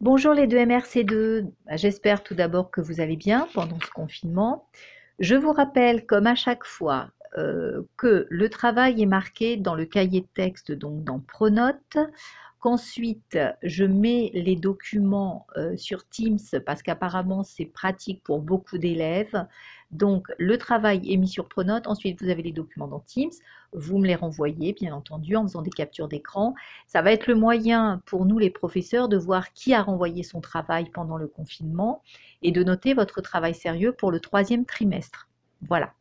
Bonjour les deux MRC2, bah, j'espère tout d'abord que vous allez bien pendant ce confinement. Je vous rappelle, comme à chaque fois, euh, que le travail est marqué dans le cahier de texte, donc dans Pronote, qu'ensuite je mets les documents euh, sur Teams parce qu'apparemment c'est pratique pour beaucoup d'élèves. Donc le travail est mis sur Pronote, ensuite vous avez les documents dans Teams, vous me les renvoyez bien entendu en faisant des captures d'écran. Ça va être le moyen pour nous les professeurs de voir qui a renvoyé son travail pendant le confinement et de noter votre travail sérieux pour le troisième trimestre. Voilà.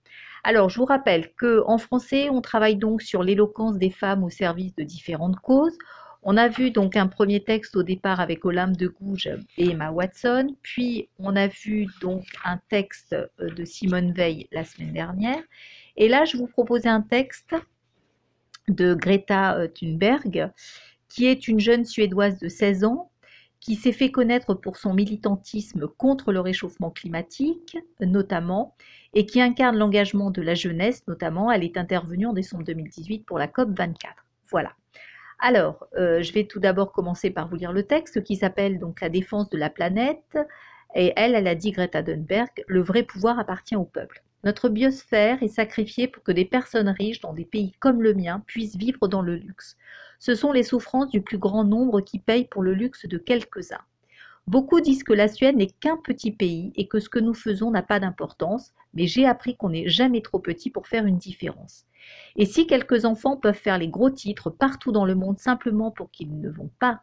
Alors, je vous rappelle qu'en français, on travaille donc sur l'éloquence des femmes au service de différentes causes. On a vu donc un premier texte au départ avec Olympe de Gouges et Emma Watson, puis on a vu donc un texte euh, de Simone Veil la semaine dernière. Et là, je vous proposais un texte de Greta euh, Thunberg, qui est une jeune Suédoise de 16 ans qui s'est fait connaître pour son militantisme contre le réchauffement climatique, notamment, et qui incarne l'engagement de la jeunesse, notamment. Elle est intervenue en décembre 2018 pour la COP 24. Voilà. Alors, euh, je vais tout d'abord commencer par vous lire le texte qui s'appelle donc La défense de la planète. Et elle, elle a dit Greta Thunberg, le vrai pouvoir appartient au peuple. Notre biosphère est sacrifiée pour que des personnes riches dans des pays comme le mien puissent vivre dans le luxe. Ce sont les souffrances du plus grand nombre qui payent pour le luxe de quelques-uns. Beaucoup disent que la Suède n'est qu'un petit pays et que ce que nous faisons n'a pas d'importance, mais j'ai appris qu'on n'est jamais trop petit pour faire une différence. Et si quelques enfants peuvent faire les gros titres partout dans le monde simplement pour qu'ils ne vont pas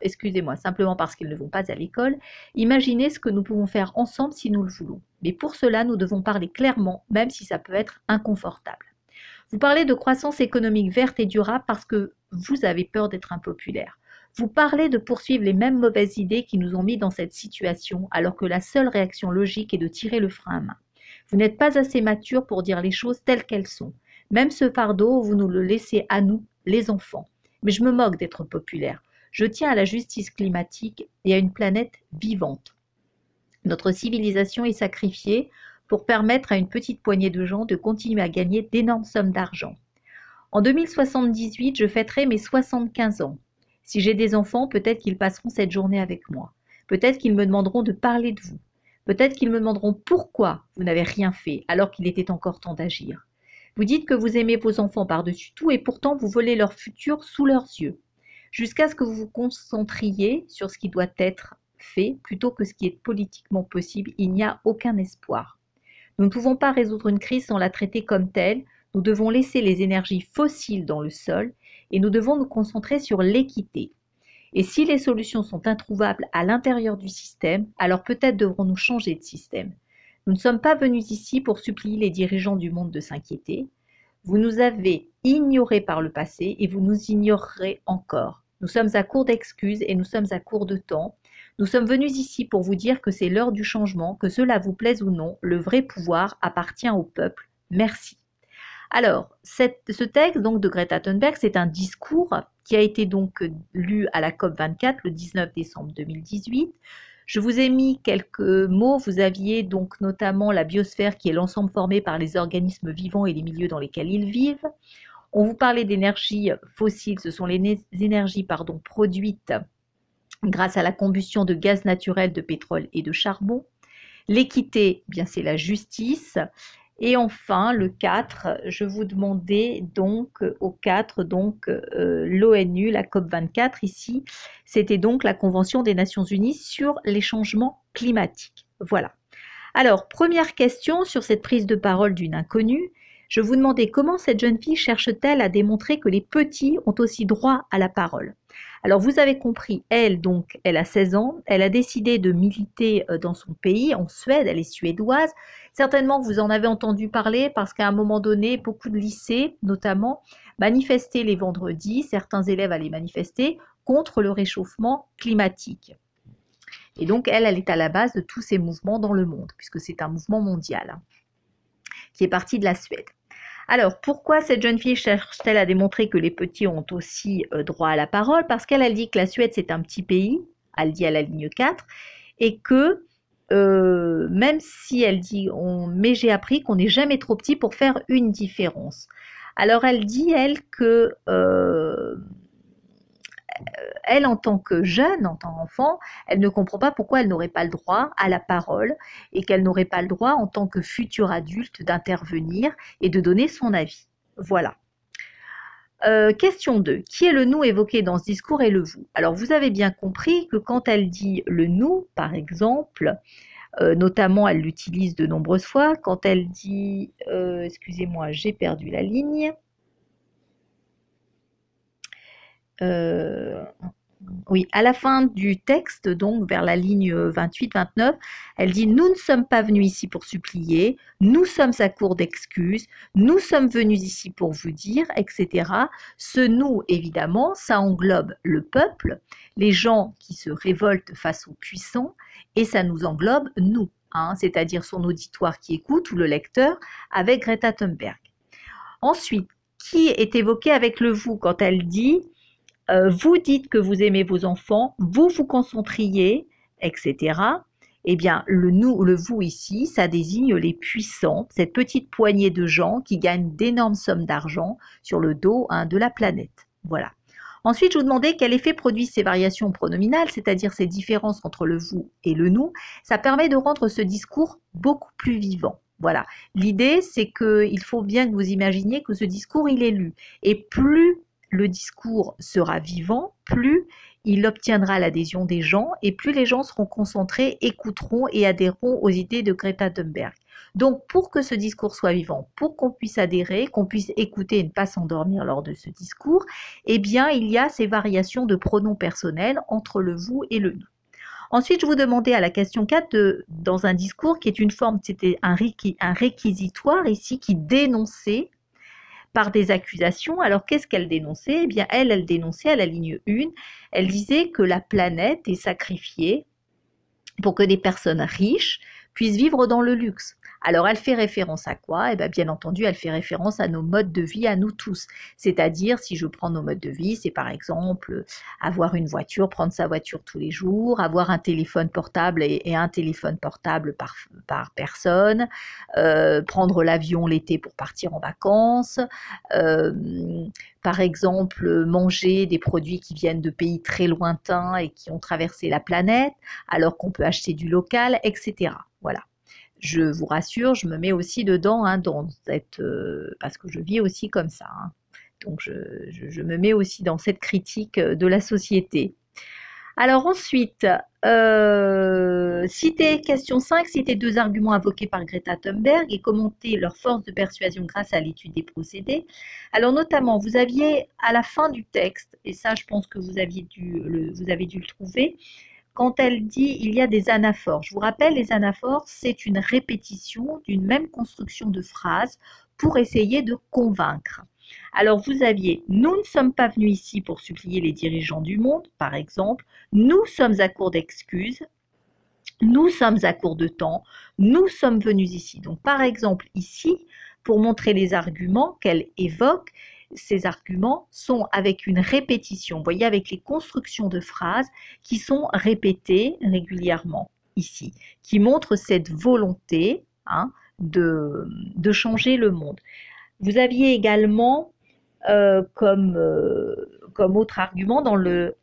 excusez-moi, simplement parce qu'ils ne vont pas à l'école, imaginez ce que nous pouvons faire ensemble si nous le voulons. Mais pour cela, nous devons parler clairement, même si ça peut être inconfortable. Vous parlez de croissance économique verte et durable parce que vous avez peur d'être impopulaire. Vous parlez de poursuivre les mêmes mauvaises idées qui nous ont mis dans cette situation, alors que la seule réaction logique est de tirer le frein à main. Vous n'êtes pas assez mature pour dire les choses telles qu'elles sont. Même ce fardeau, vous nous le laissez à nous, les enfants. Mais je me moque d'être populaire. Je tiens à la justice climatique et à une planète vivante. Notre civilisation est sacrifiée pour permettre à une petite poignée de gens de continuer à gagner d'énormes sommes d'argent. En 2078, je fêterai mes 75 ans. Si j'ai des enfants, peut-être qu'ils passeront cette journée avec moi. Peut-être qu'ils me demanderont de parler de vous. Peut-être qu'ils me demanderont pourquoi vous n'avez rien fait alors qu'il était encore temps d'agir. Vous dites que vous aimez vos enfants par-dessus tout et pourtant vous volez leur futur sous leurs yeux jusqu'à ce que vous vous concentriez sur ce qui doit être fait plutôt que ce qui est politiquement possible. Il n'y a aucun espoir. Nous ne pouvons pas résoudre une crise sans la traiter comme telle. Nous devons laisser les énergies fossiles dans le sol et nous devons nous concentrer sur l'équité. Et si les solutions sont introuvables à l'intérieur du système, alors peut-être devrons-nous changer de système. Nous ne sommes pas venus ici pour supplier les dirigeants du monde de s'inquiéter. Vous nous avez ignorés par le passé et vous nous ignorerez encore. Nous sommes à court d'excuses et nous sommes à court de temps. Nous sommes venus ici pour vous dire que c'est l'heure du changement, que cela vous plaise ou non, le vrai pouvoir appartient au peuple. Merci. Alors, ce texte donc de Greta Thunberg, c'est un discours qui a été donc lu à la COP 24 le 19 décembre 2018. Je vous ai mis quelques mots. Vous aviez donc notamment la biosphère qui est l'ensemble formé par les organismes vivants et les milieux dans lesquels ils vivent. On vous parlait d'énergie fossile, ce sont les énergies produites grâce à la combustion de gaz naturel, de pétrole et de charbon. L'équité, eh bien c'est la justice. Et enfin, le 4, je vous demandais donc au 4, donc euh, l'ONU, la COP24 ici, c'était donc la Convention des Nations Unies sur les changements climatiques. Voilà. Alors, première question sur cette prise de parole d'une inconnue. Je vous demandais comment cette jeune fille cherche-t-elle à démontrer que les petits ont aussi droit à la parole? Alors vous avez compris, elle donc, elle a 16 ans, elle a décidé de militer euh, dans son pays, en Suède, elle est suédoise. Certainement vous en avez entendu parler parce qu'à un moment donné, beaucoup de lycées, notamment, manifestaient les vendredis, certains élèves allaient manifester contre le réchauffement climatique. Et donc elle, elle est à la base de tous ces mouvements dans le monde, puisque c'est un mouvement mondial hein, qui est parti de la Suède. Alors, pourquoi cette jeune fille cherche-t-elle à démontrer que les petits ont aussi euh, droit à la parole? Parce qu'elle dit que la Suède, c'est un petit pays, elle dit à la ligne 4, et que euh, même si elle dit, on, mais j'ai appris qu'on n'est jamais trop petit pour faire une différence. Alors, elle dit, elle, que... Euh, elle, en tant que jeune, en tant qu'enfant, elle ne comprend pas pourquoi elle n'aurait pas le droit à la parole et qu'elle n'aurait pas le droit, en tant que future adulte, d'intervenir et de donner son avis. Voilà. Euh, question 2. Qui est le nous évoqué dans ce discours et le vous Alors, vous avez bien compris que quand elle dit le nous, par exemple, euh, notamment, elle l'utilise de nombreuses fois. Quand elle dit, euh, excusez-moi, j'ai perdu la ligne. Euh, oui, à la fin du texte, donc vers la ligne 28-29, elle dit Nous ne sommes pas venus ici pour supplier, nous sommes à court d'excuses, nous sommes venus ici pour vous dire, etc. Ce nous, évidemment, ça englobe le peuple, les gens qui se révoltent face aux puissants, et ça nous englobe nous, hein, c'est-à-dire son auditoire qui écoute ou le lecteur avec Greta Thunberg. Ensuite, qui est évoqué avec le vous quand elle dit euh, vous dites que vous aimez vos enfants, vous vous concentriez, etc. Eh bien, le nous, le vous ici, ça désigne les puissants, cette petite poignée de gens qui gagnent d'énormes sommes d'argent sur le dos hein, de la planète. Voilà. Ensuite, je vous demandais quel effet produisent ces variations pronominales, c'est-à-dire ces différences entre le vous et le nous. Ça permet de rendre ce discours beaucoup plus vivant. Voilà. L'idée, c'est qu'il faut bien que vous imaginiez que ce discours, il est lu. Et plus le discours sera vivant, plus il obtiendra l'adhésion des gens et plus les gens seront concentrés, écouteront et adhéreront aux idées de Greta Thunberg. Donc pour que ce discours soit vivant, pour qu'on puisse adhérer, qu'on puisse écouter et ne pas s'endormir lors de ce discours, eh bien il y a ces variations de pronoms personnels entre le vous et le nous. Ensuite, je vous demandais à la question 4, dans un discours qui est une forme, c'était un, un réquisitoire ici qui dénonçait par des accusations. Alors qu'est-ce qu'elle dénonçait? Eh bien, elle, elle dénonçait à la ligne 1, elle disait que la planète est sacrifiée pour que des personnes riches puissent vivre dans le luxe. Alors elle fait référence à quoi? Eh bien, bien entendu, elle fait référence à nos modes de vie à nous tous. C'est-à-dire, si je prends nos modes de vie, c'est par exemple avoir une voiture, prendre sa voiture tous les jours, avoir un téléphone portable et, un téléphone portable par, par personne, euh, prendre l'avion l'été pour partir en vacances. Euh, par exemple, manger des produits qui viennent de pays très lointains et qui ont traversé la planète, alors qu'on peut acheter du local, etc. Voilà je vous rassure, je me mets aussi dedans, hein, dans cette, euh, parce que je vis aussi comme ça. Hein. Donc je, me mets aussi dans cette critique euh, de la société. Alors ensuite, euh, citer question 5, citer deux arguments invoqués par Greta Thunberg et commenter leur force de persuasion grâce à l'étude des procédés. Alors notamment, vous aviez à la fin du texte, et ça je pense que vous, aviez dû vous avez dû le trouver, quand elle dit il y a des anaphores. Je vous rappelle, les anaphores, c'est une répétition d'une même construction de phrase pour essayer de convaincre. Alors vous aviez nous ne sommes pas venus ici pour supplier les dirigeants du monde, par exemple, nous sommes à court d'excuses, nous sommes à court de temps, nous sommes venus ici. Donc par exemple ici, pour montrer les arguments qu'elle évoque, ces arguments sont avec une répétition, vous voyez, avec les constructions de phrases qui sont répétées régulièrement ici, qui montrent cette volonté hein, de, changer le monde. Vous aviez également euh, comme, euh, comme autre argument dans le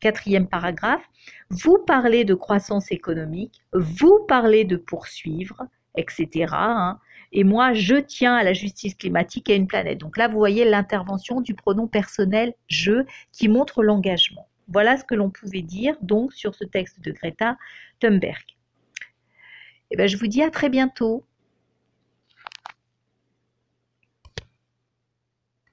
quatrième paragraphe, vous parlez de croissance économique, vous parlez de poursuivre, etc. Et moi, je tiens à la justice climatique et à une planète. Donc là, vous voyez l'intervention du pronom personnel je qui montre l'engagement. Voilà ce que l'on pouvait dire donc sur ce texte de Greta Thunberg. Et eh bien, je vous dis à très bientôt.